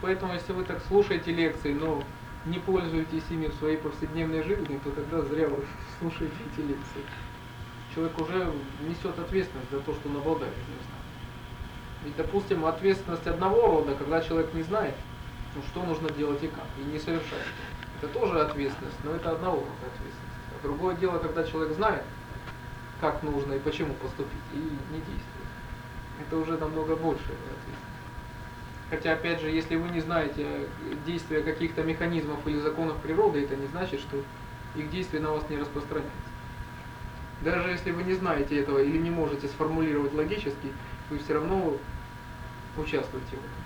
поэтому, если вы так слушаете лекции, но не пользуетесь ими в своей повседневной жизни, то тогда зря вы слушаете эти лекции. Человек уже несет ответственность за то, что он обладает знанием. Ведь, допустим, ответственность одного рода, когда человек не знает, ну, что нужно делать и как, и не совершает. Это тоже ответственность, но это одного рода ответственность. А другое дело, когда человек знает, как нужно и почему поступить, и не действует. Это уже намного больше ответственность. Хотя, опять же, если вы не знаете действия каких-то механизмов или законов природы, это не значит, что их действие на вас не распространяется. Даже если вы не знаете этого или не можете сформулировать логически, вы все равно участвуете в этом.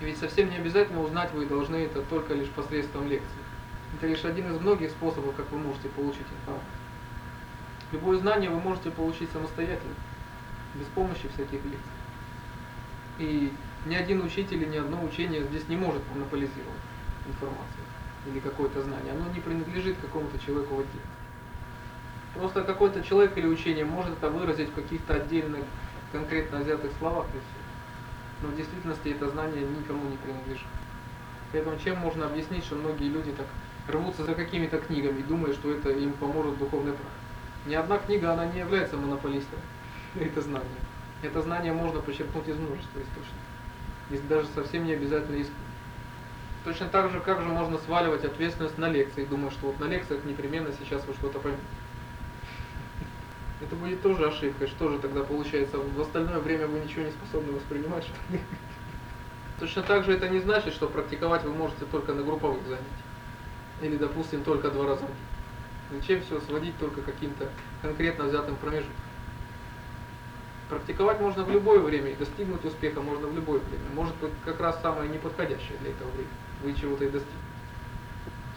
И ведь совсем не обязательно узнать вы должны это только лишь посредством лекции. Это лишь один из многих способов, как вы можете получить информацию. Любое знание вы можете получить самостоятельно, без помощи всяких лекций. И ни один учитель или ни одно учение здесь не может монополизировать информацию или какое-то знание. Оно не принадлежит какому-то человеку в отдельно. Просто какой-то человек или учение может это выразить в каких-то отдельных, конкретно взятых словах и все. Но в действительности это знание никому не принадлежит. Поэтому чем можно объяснить, что многие люди так рвутся за какими-то книгами и думают, что это им поможет в духовной практике. Ни одна книга, она не является монополистом. Это знание. Это знание можно почерпнуть из множества источников и даже совсем не обязательно из Точно так же, как же можно сваливать ответственность на лекции, думая, что вот на лекциях непременно сейчас вы что-то поймете. Это будет тоже ошибкой, что же тогда получается, в остальное время вы ничего не способны воспринимать, что ли? Точно так же это не значит, что практиковать вы можете только на групповых занятиях. Или, допустим, только два раза. Зачем все сводить только каким-то конкретно взятым промежутком? Практиковать можно в любое время, и достигнуть успеха можно в любое время. Может быть, как раз самое неподходящее для этого времени. Вы чего-то и достигнете.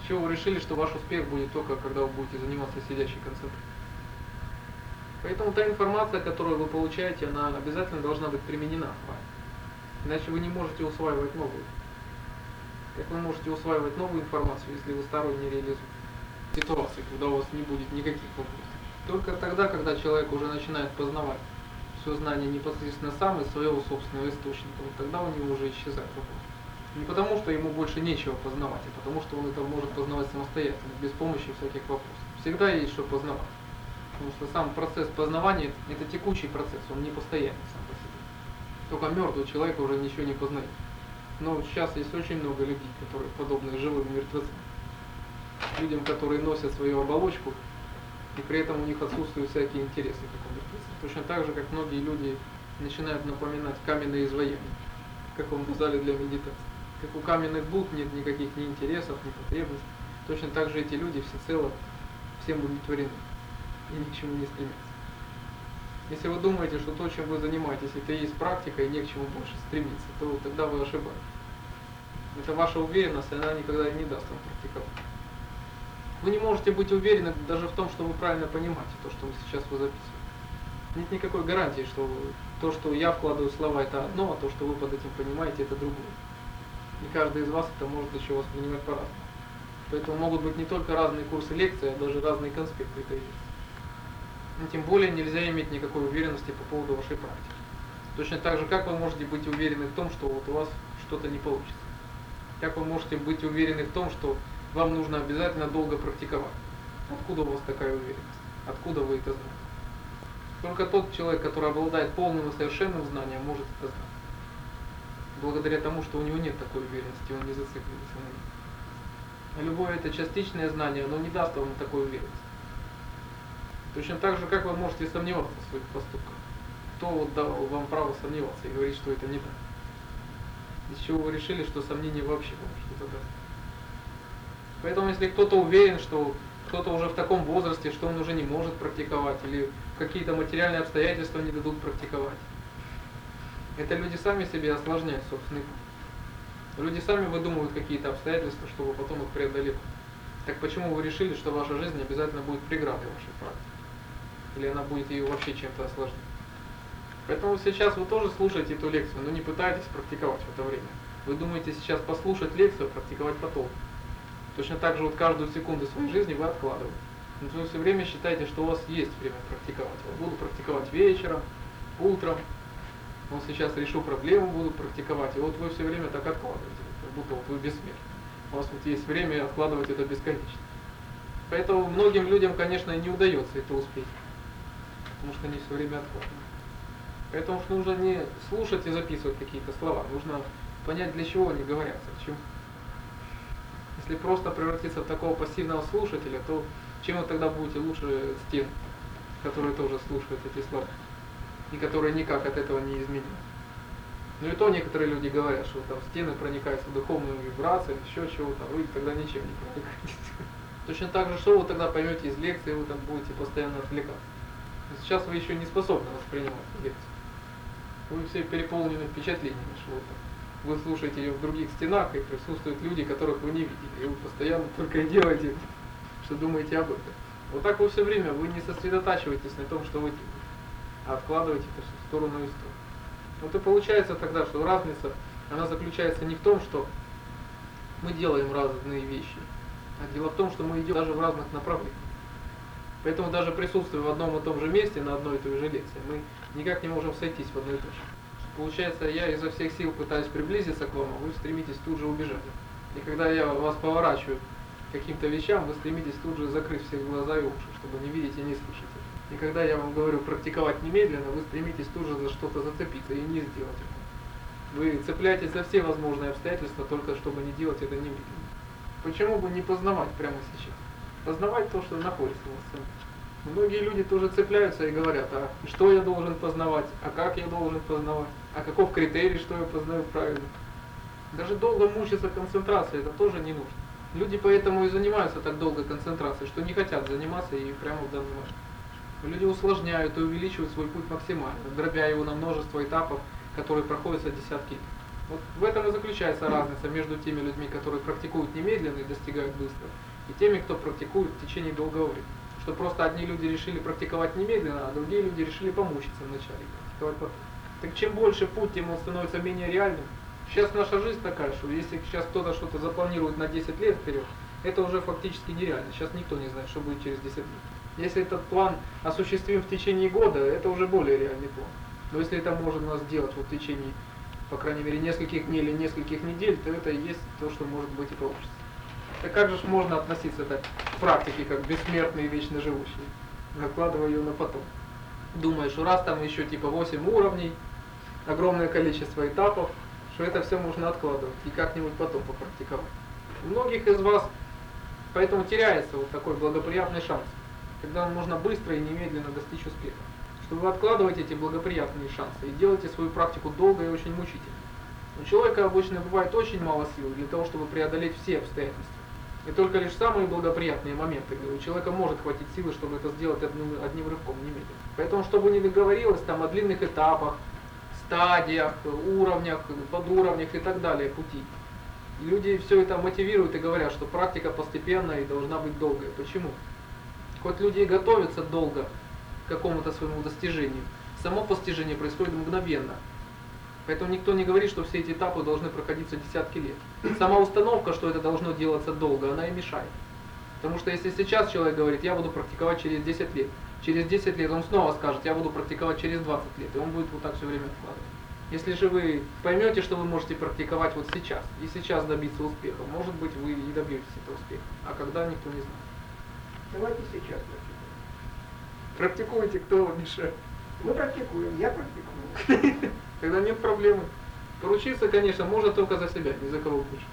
С чего вы решили, что ваш успех будет только, когда вы будете заниматься сидящей концентрацией? Поэтому та информация, которую вы получаете, она обязательно должна быть применена в вами. Иначе вы не можете усваивать новую. Как вы можете усваивать новую информацию, если вы старую не реализуете? Ситуации, когда у вас не будет никаких вопросов. Только тогда, когда человек уже начинает познавать все знание непосредственно сам из своего собственного источника, вот тогда у него уже исчезает вопрос. Не потому, что ему больше нечего познавать, а потому, что он это может познавать самостоятельно, без помощи всяких вопросов. Всегда есть что познавать. Потому что сам процесс познавания – это текучий процесс, он не постоянный сам по себе. Только мертвый человек уже ничего не познает. Но сейчас есть очень много людей, которые подобны живым мертвецам. Людям, которые носят свою оболочку, и при этом у них отсутствуют всякие интересы, как у мертвеца. Точно так же, как многие люди начинают напоминать каменные изваяния, в каком-то зале для медитации. Как у каменных буд нет никаких ни интересов, ни потребностей. Точно так же эти люди всецело всем удовлетворены и ни к чему не стремятся. Если вы думаете, что то, чем вы занимаетесь, это и есть практика, и не к чему больше стремиться, то тогда вы ошибаетесь. Это ваша уверенность, и она никогда не даст вам практиковать. Вы не можете быть уверены даже в том, что вы правильно понимаете то, что сейчас вы записываете. Нет никакой гарантии, что то, что я вкладываю слова, это одно, а то, что вы под этим понимаете, это другое. И каждый из вас это может еще воспринимать по-разному. Поэтому могут быть не только разные курсы лекций, а даже разные конспекты этой лекции. Но тем более нельзя иметь никакой уверенности по поводу вашей практики. Точно так же, как вы можете быть уверены в том, что вот у вас что-то не получится. Как вы можете быть уверены в том, что вам нужно обязательно долго практиковать. Откуда у вас такая уверенность? Откуда вы это знаете? Только тот человек, который обладает полным и совершенным знанием, может это знать. Благодаря тому, что у него нет такой уверенности, он не зацикливается на ней. А любое это частичное знание, оно не даст вам такой уверенности. Точно так же, как вы можете сомневаться в своих поступках. Кто вот дал вам право сомневаться и говорить, что это не так? Из чего вы решили, что сомнение вообще вам что-то даст? Поэтому если кто-то уверен, что кто-то уже в таком возрасте, что он уже не может практиковать, или какие-то материальные обстоятельства не дадут практиковать, это люди сами себе осложняют собственный путь. Люди сами выдумывают какие-то обстоятельства, чтобы потом их преодолеть. Так почему вы решили, что ваша жизнь обязательно будет преградой вашей практики? Или она будет ее вообще чем-то осложнять? Поэтому сейчас вы тоже слушаете эту лекцию, но не пытайтесь практиковать в это время. Вы думаете сейчас послушать лекцию, а практиковать потом. Точно так же вот каждую секунду своей жизни вы откладываете. Но вы все время считаете, что у вас есть время практиковать. Вот буду практиковать вечером, утром. Вот сейчас решу проблему, буду практиковать. И вот вы все время так откладываете. вы бессмертны. У вас вот есть время откладывать это бесконечно. Поэтому многим людям, конечно, не удается это успеть. Потому что они все время откладывают. Поэтому что нужно не слушать и записывать какие-то слова. Нужно понять, для чего они говорятся, к чему. Если просто превратиться в такого пассивного слушателя, то чем вы тогда будете лучше стен, которые тоже слушают эти слова, и которые никак от этого не изменятся. Ну и то некоторые люди говорят, что там стены проникаются духовными вибрациями, еще чего-то, вы тогда ничем не проникаете. Точно так же, что вы тогда поймете из лекции, вы там будете постоянно отвлекаться. Сейчас вы еще не способны воспринимать лекцию. Вы все переполнены впечатлениями, что вот вы слушаете ее в других стенах, и присутствуют люди, которых вы не видели. И вы постоянно только делаете, что думаете об этом. Вот так вы все время, вы не сосредотачиваетесь на том, что вы делаете, а откладываете это в сторону и сторону. Вот и получается тогда, что разница, она заключается не в том, что мы делаем разные вещи, а дело в том, что мы идем даже в разных направлениях. Поэтому даже присутствуя в одном и том же месте на одной и той же лекции, мы никак не можем сойтись в одной точке. Получается, я изо всех сил пытаюсь приблизиться к вам, а вы стремитесь тут же убежать. И когда я вас поворачиваю каким-то вещам, вы стремитесь тут же закрыть все глаза и уши, чтобы не видеть и не слышать. И когда я вам говорю практиковать немедленно, вы стремитесь тут же за что-то зацепиться и не сделать это. Вы цепляетесь за все возможные обстоятельства, только чтобы не делать это немедленно. Почему бы не познавать прямо сейчас? Познавать то, что находится у вас. Многие люди тоже цепляются и говорят, а что я должен познавать, а как я должен познавать, а каков критерий, что я познаю правильно. Даже долго мучиться концентрацией, это тоже не нужно. Люди поэтому и занимаются так долго концентрацией, что не хотят заниматься и прямо в данный момент. Люди усложняют и увеличивают свой путь максимально, дробя его на множество этапов, которые проходят десятки. Вот в этом и заключается разница между теми людьми, которые практикуют немедленно и достигают быстро, и теми, кто практикует в течение долгого времени. Что просто одни люди решили практиковать немедленно, а другие люди решили помучиться вначале, практиковать потом. Так чем больше путь, тем он становится менее реальным. Сейчас наша жизнь такая, что если сейчас кто-то что-то запланирует на 10 лет вперед, это уже фактически нереально. Сейчас никто не знает, что будет через 10 лет. Если этот план осуществим в течение года, это уже более реальный план. Но если это можно сделать вот в течение, по крайней мере, нескольких дней или нескольких недель, то это и есть то, что может быть и получится. Так как же можно относиться так, к практике, как бессмертный и вечно живущий, накладывая ее на потом? Думаешь, раз там еще типа 8 уровней, огромное количество этапов, что это все можно откладывать и как-нибудь потом попрактиковать. У многих из вас поэтому теряется вот такой благоприятный шанс когда можно быстро и немедленно достичь успеха. Что вы откладываете эти благоприятные шансы и делаете свою практику долго и очень мучительно. У человека обычно бывает очень мало сил для того, чтобы преодолеть все обстоятельства. И только лишь самые благоприятные моменты, где у человека может хватить силы, чтобы это сделать одним, одним рывком, немедленно. Поэтому, чтобы не договорилось там о длинных этапах, стадиях, уровнях, подуровнях и так далее пути. Люди все это мотивируют и говорят, что практика постепенная и должна быть долгая. Почему? Хоть люди и готовятся долго к какому-то своему достижению, само постижение происходит мгновенно. Поэтому никто не говорит, что все эти этапы должны проходиться десятки лет. Сама установка, что это должно делаться долго, она и мешает. Потому что если сейчас человек говорит, я буду практиковать через 10 лет, через 10 лет он снова скажет, я буду практиковать через 20 лет, и он будет вот так все время откладывать. Если же вы поймете, что вы можете практиковать вот сейчас, и сейчас добиться успеха, может быть вы и добьетесь этого успеха, а когда никто не знает. Давайте сейчас практикуем. Практикуйте, кто вам мешает. Мы практикуем, я практикую. Тогда нет проблемы. Поручиться, конечно, можно только за себя, ни за кого больше.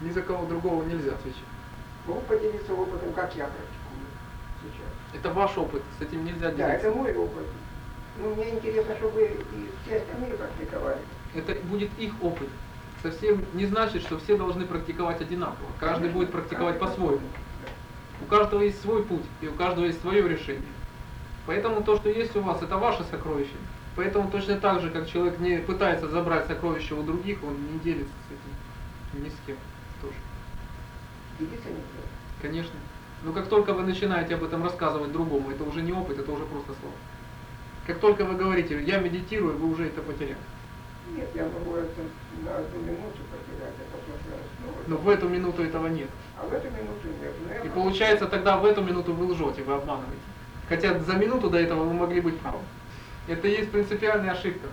Ни за кого другого нельзя отвечать. Могу поделиться опытом, как я практикую сейчас. Это ваш опыт, с этим нельзя Да, делиться. это мой опыт. Ну, мне интересно, чтобы и все остальные практиковали. Это будет их опыт. Совсем не значит, что все должны практиковать одинаково. Каждый будет практиковать по-своему. У каждого есть свой путь, и у каждого есть свое решение. Поэтому то, что есть у вас, это ваше сокровище. Поэтому точно так же, как человек не пытается забрать сокровища у других, он не делится с этим ни с кем тоже. Делиться нельзя. Конечно. Но как только вы начинаете об этом рассказывать другому, это уже не опыт, это уже просто слово. Как только вы говорите, я медитирую, вы уже это потеряли. Нет, я могу это на одну минуту потерять, а потом снова. Но в эту минуту этого нет. А в эту минуту нет. Но И получается тогда в эту минуту вы лжете, вы обманываете. Хотя за минуту до этого вы могли быть правы. Это и есть принципиальная ошибка.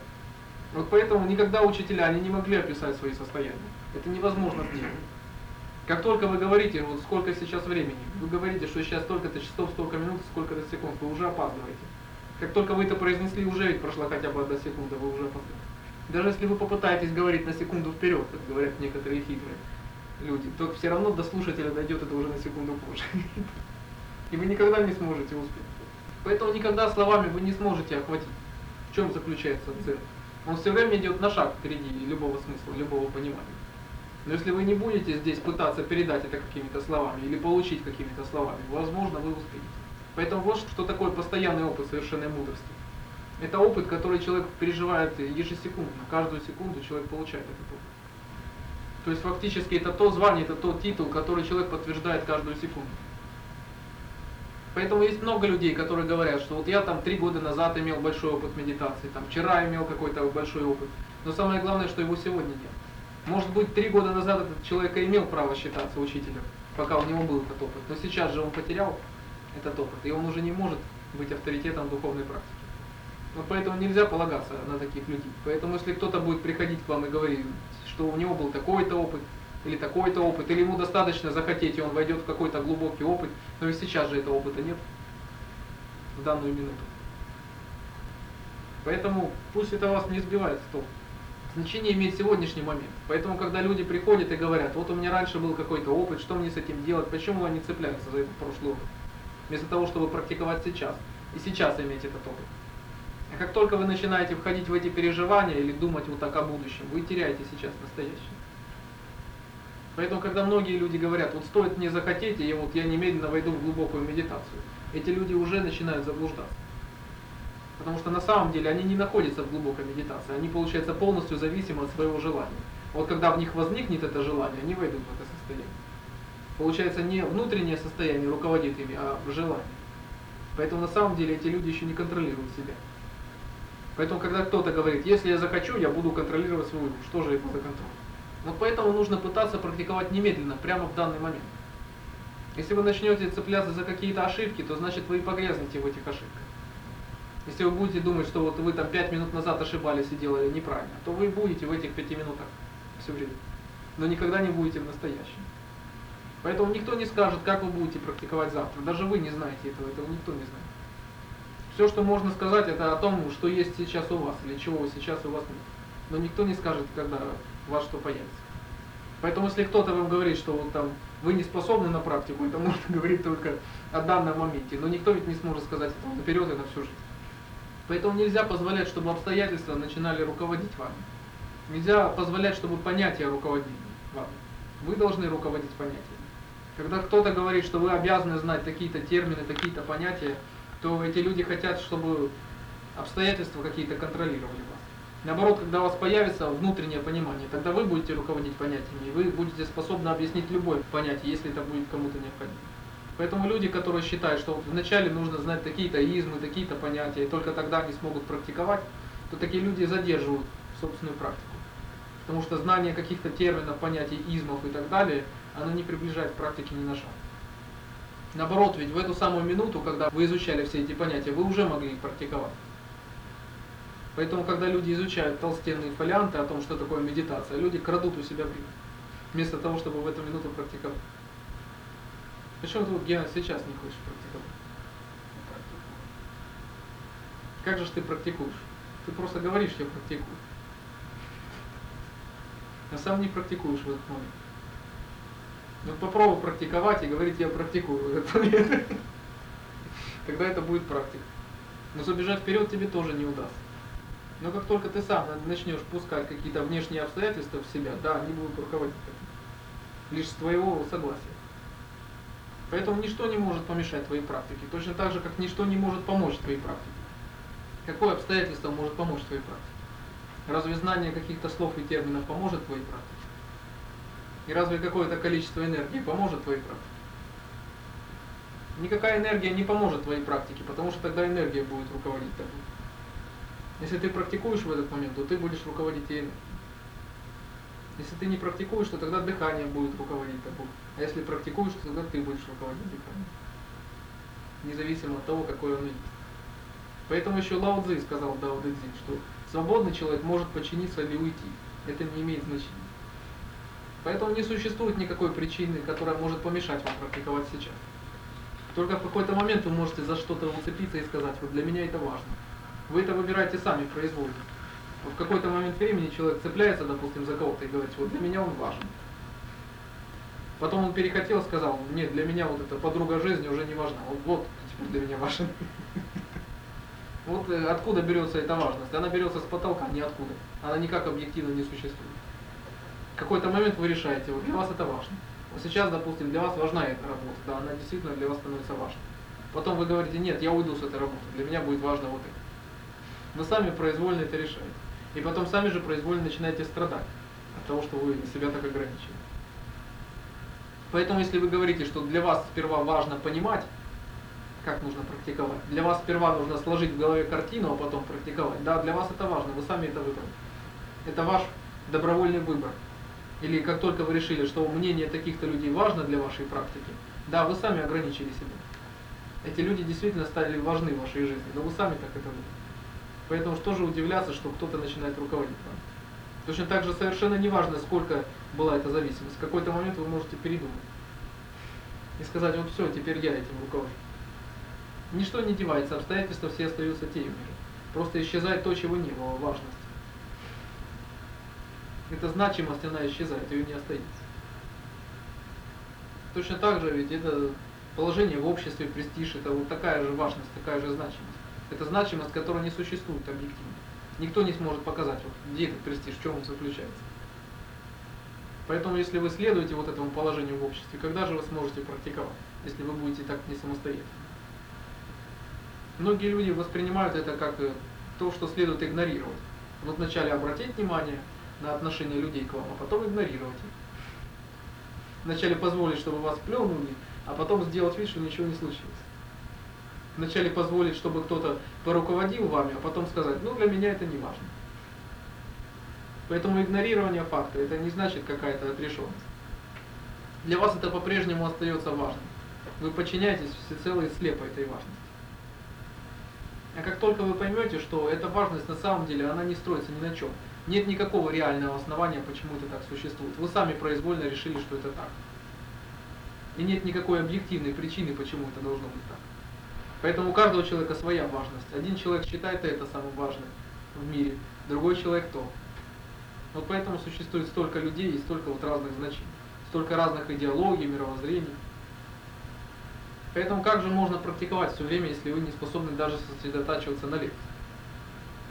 Вот поэтому никогда учителя, они не могли описать свои состояния. Это невозможно сделать. Как только вы говорите, вот сколько сейчас времени, вы говорите, что сейчас столько-то часов, столько минут, сколько-то секунд, вы уже опаздываете. Как только вы это произнесли, уже ведь прошла хотя бы одна секунда, вы уже опоздали. Даже если вы попытаетесь говорить на секунду вперед, как говорят некоторые хитрые люди, то все равно до слушателя дойдет это уже на секунду позже. И вы никогда не сможете успеть. Поэтому никогда словами вы не сможете охватить. В чем заключается цель? Он все время идет на шаг впереди любого смысла, любого понимания. Но если вы не будете здесь пытаться передать это какими-то словами или получить какими-то словами, возможно, вы успеете. Поэтому вот что такое постоянный опыт совершенной мудрости. Это опыт, который человек переживает ежесекундно. Каждую секунду человек получает этот опыт. То есть фактически это то звание, это тот титул, который человек подтверждает каждую секунду. Поэтому есть много людей, которые говорят, что вот я там три года назад имел большой опыт медитации, там вчера имел какой-то большой опыт. Но самое главное, что его сегодня нет. Может быть, три года назад этот человек имел право считаться учителем, пока у него был этот опыт. Но сейчас же он потерял этот опыт, и он уже не может быть авторитетом духовной практики. Вот поэтому нельзя полагаться на таких людей. Поэтому если кто-то будет приходить к вам и говорить, что у него был такой-то опыт, или такой-то опыт, или ему достаточно захотеть, и он войдет в какой-то глубокий опыт, но и сейчас же этого опыта нет в данную минуту. Поэтому пусть это вас не сбивает с толку. Значение имеет сегодняшний момент. Поэтому, когда люди приходят и говорят, вот у меня раньше был какой-то опыт, что мне с этим делать, почему они цепляются за этот прошлый опыт, вместо того, чтобы практиковать сейчас, и сейчас иметь этот опыт. А как только вы начинаете входить в эти переживания или думать вот так о будущем, вы теряете сейчас настоящее. Поэтому, когда многие люди говорят, вот стоит мне захотеть, и вот я немедленно войду в глубокую медитацию, эти люди уже начинают заблуждаться. Потому что на самом деле они не находятся в глубокой медитации, они, получается, полностью зависимы от своего желания. Вот когда в них возникнет это желание, они войдут в это состояние. Получается, не внутреннее состояние руководит ими, а желание. Поэтому на самом деле эти люди еще не контролируют себя. Поэтому, когда кто-то говорит, если я захочу, я буду контролировать свою душу, что же это за контроль? Вот поэтому нужно пытаться практиковать немедленно, прямо в данный момент. Если вы начнете цепляться за какие-то ошибки, то значит вы и погрязнете в этих ошибках. Если вы будете думать, что вот вы там пять минут назад ошибались и делали неправильно, то вы будете в этих пяти минутах все время. Но никогда не будете в настоящем. Поэтому никто не скажет, как вы будете практиковать завтра. Даже вы не знаете этого, этого никто не знает. Все, что можно сказать, это о том, что есть сейчас у вас, или чего сейчас у вас нет. Но никто не скажет, когда у вас что появится. Поэтому если кто-то вам говорит, что вот там вы не способны на практику, это можно говорить только о данном моменте. Но никто ведь не сможет сказать это наперед на всю жизнь. Поэтому нельзя позволять, чтобы обстоятельства начинали руководить вами. Нельзя позволять, чтобы понятия руководили вами. Вы должны руководить понятиями. Когда кто-то говорит, что вы обязаны знать такие-то термины, такие-то понятия, то эти люди хотят, чтобы обстоятельства какие-то контролировали вас. Наоборот, когда у вас появится внутреннее понимание, тогда вы будете руководить понятиями, и вы будете способны объяснить любое понятие, если это будет кому-то необходимо. Поэтому люди, которые считают, что вначале нужно знать такие-то измы, такие-то понятия, и только тогда они смогут практиковать, то такие люди задерживают собственную практику. Потому что знание каких-то терминов, понятий, измов и так далее, оно не приближает к практике ни на шаг. Наоборот, ведь в эту самую минуту, когда вы изучали все эти понятия, вы уже могли их практиковать. Поэтому, когда люди изучают толстенные фолианты о том, что такое медитация, люди крадут у себя время, вместо того, чтобы в эту минуту практиковать. Почему ты вот, сейчас не хочешь практиковать? Как же ты практикуешь? Ты просто говоришь, я практикую. А сам не практикуешь в этот момент. Ну попробуй практиковать и говорить, я практикую в этот момент. Тогда это будет практика. Но забежать вперед тебе тоже не удастся. Но как только ты сам начнешь пускать какие-то внешние обстоятельства в себя, да, они будут руководить. Лишь с твоего согласия. Поэтому ничто не может помешать твоей практике. Точно так же, как ничто не может помочь твоей практике. Какое обстоятельство может помочь твоей практике? Разве знание каких-то слов и терминов поможет твоей практике? И разве какое-то количество энергии поможет твоей практике? Никакая энергия не поможет твоей практике, потому что тогда энергия будет руководить тобой. Если ты практикуешь в этот момент, то ты будешь руководить и энергией. Если ты не практикуешь, то тогда дыхание будет руководить тобой. А если практикуешь, то тогда ты будешь руководить дыханием. Независимо от того, какое оно есть. Поэтому еще Лао Цзи сказал Дао Дэ Цзи, что Свободный человек может подчиниться или уйти. Это не имеет значения. Поэтому не существует никакой причины, которая может помешать вам практиковать сейчас. Только в какой-то момент вы можете за что-то уцепиться и сказать, вот для меня это важно. Вы это выбираете сами произвольно. В какой-то момент времени человек цепляется, допустим, за кого-то и говорит, вот для меня он важен. Потом он перехотел, сказал, нет, для меня вот эта подруга жизни уже не важна. Вот, вот теперь для меня важен. Вот э, откуда берется эта важность? Она берется с потолка, ниоткуда. Она никак объективно не существует. В какой-то момент вы решаете, вот для вас это важно. Вот сейчас, допустим, для вас важна эта работа, да, она действительно для вас становится важной. Потом вы говорите, нет, я уйду с этой работы, для меня будет важно вот это. Вы сами произвольно это решаете. И потом сами же произвольно начинаете страдать от того, что вы себя так ограничили. Поэтому, если вы говорите, что для вас сперва важно понимать, как нужно практиковать, для вас сперва нужно сложить в голове картину, а потом практиковать. Да, для вас это важно, вы сами это выбрали. Это ваш добровольный выбор. Или как только вы решили, что мнение таких-то людей важно для вашей практики, да, вы сами ограничили себя. Эти люди действительно стали важны в вашей жизни, но вы сами так это выбрали. Поэтому что же удивляться, что кто-то начинает руководить вами. Точно так же совершенно не важно, сколько была эта зависимость. В какой-то момент вы можете передумать. И сказать, вот все, теперь я этим руковожу. Ничто не девается, обстоятельства все остаются теми же. Просто исчезает то, чего не было, важность. Эта значимость, она исчезает, ее не остается. Точно так же ведь это положение в обществе, престиж, это вот такая же важность, такая же значимость. Это значимость, которая не существует объективно. Никто не сможет показать, вот, где этот престиж, в чем он заключается. Поэтому, если вы следуете вот этому положению в обществе, когда же вы сможете практиковать, если вы будете так не самостоятельны? Многие люди воспринимают это как э, то, что следует игнорировать. Вот вначале обратить внимание на отношение людей к вам, а потом игнорировать их. Вначале позволить, чтобы вас плюнули, а потом сделать вид, что ничего не случилось. Вначале позволить, чтобы кто-то поруководил вами, а потом сказать, ну для меня это не важно. Поэтому игнорирование факта, это не значит какая-то отрешенность. Для вас это по-прежнему остается важным. Вы подчиняетесь всецело и слепо этой важности. А как только вы поймете, что эта важность на самом деле, она не строится ни на чем. Нет никакого реального основания, почему это так существует. Вы сами произвольно решили, что это так. И нет никакой объективной причины, почему это должно быть так. Поэтому у каждого человека своя важность. Один человек считает это самым важным в мире, другой человек то. Вот поэтому существует столько людей и столько вот разных значений, столько разных идеологий, мировоззрений. Поэтому как же можно практиковать все время, если вы не способны даже сосредотачиваться на лекции?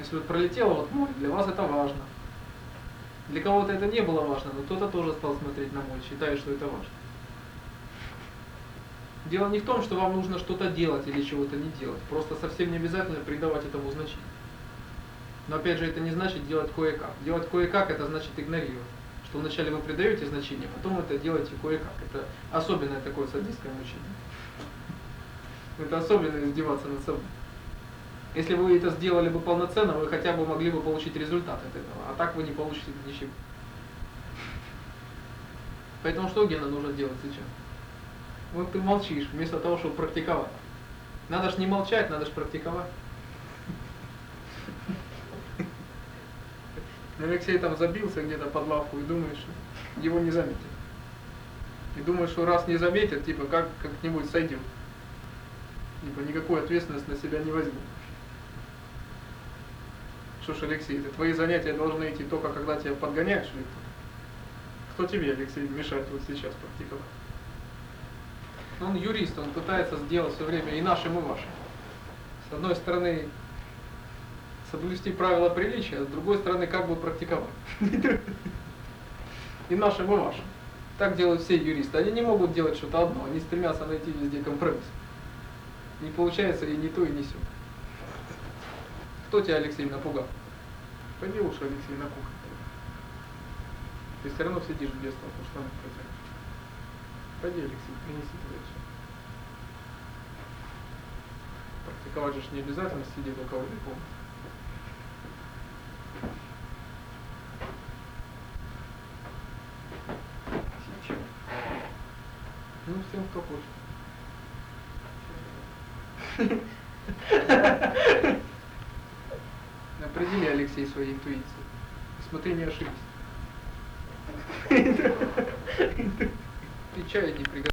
Если вот пролетело вот море, для вас это важно. Для кого-то это не было важно, но кто-то тоже стал смотреть на море, считая, что это важно. Дело не в том, что вам нужно что-то делать или чего-то не делать. Просто совсем не обязательно придавать этому значение. Но опять же, это не значит делать кое-как. Делать кое-как, это значит игнорировать. Что вначале вы придаете значение, потом это делаете кое-как. Это особенное такое садистское мучение. Это особенно издеваться над собой. Если вы это сделали бы полноценно, вы хотя бы могли бы получить результат от этого. А так вы не получите ничего. Поэтому что, Гена, нужно делать сейчас? Вот ты молчишь, вместо того, чтобы практиковать. Надо же не молчать, надо же практиковать. Алексей там забился где-то под лавку и думает, что его не заметят. И думает, что раз не заметят, типа как как-нибудь сойдет. Типа никакой ответственности на себя не возьмет. Что ж, Алексей, это твои занятия должны идти только когда тебя подгоняют, что ли? Кто тебе, Алексей, мешает вот сейчас практиковать? Он юрист, он пытается сделать все время и нашим, и вашим. С одной стороны, соблюсти правила приличия, с другой стороны, как бы практиковать. И нашим, и вашим. Так делают все юристы. Они не могут делать что-то одно, они стремятся найти везде компромисс. Не получается и не то, и не все. Кто тебя, Алексей, напугал? Пойди лучше, Алексей, на кухню. Ты все равно сидишь без того, что он протянешь. Пойди, Алексей, принеси все. Практиковать же не обязательно сидеть у кого-то комнате. Ну, всем, кто хочет. Определи, Алексей, своей интуицией. Смотри, не ошибись. Ты чай не приготовил.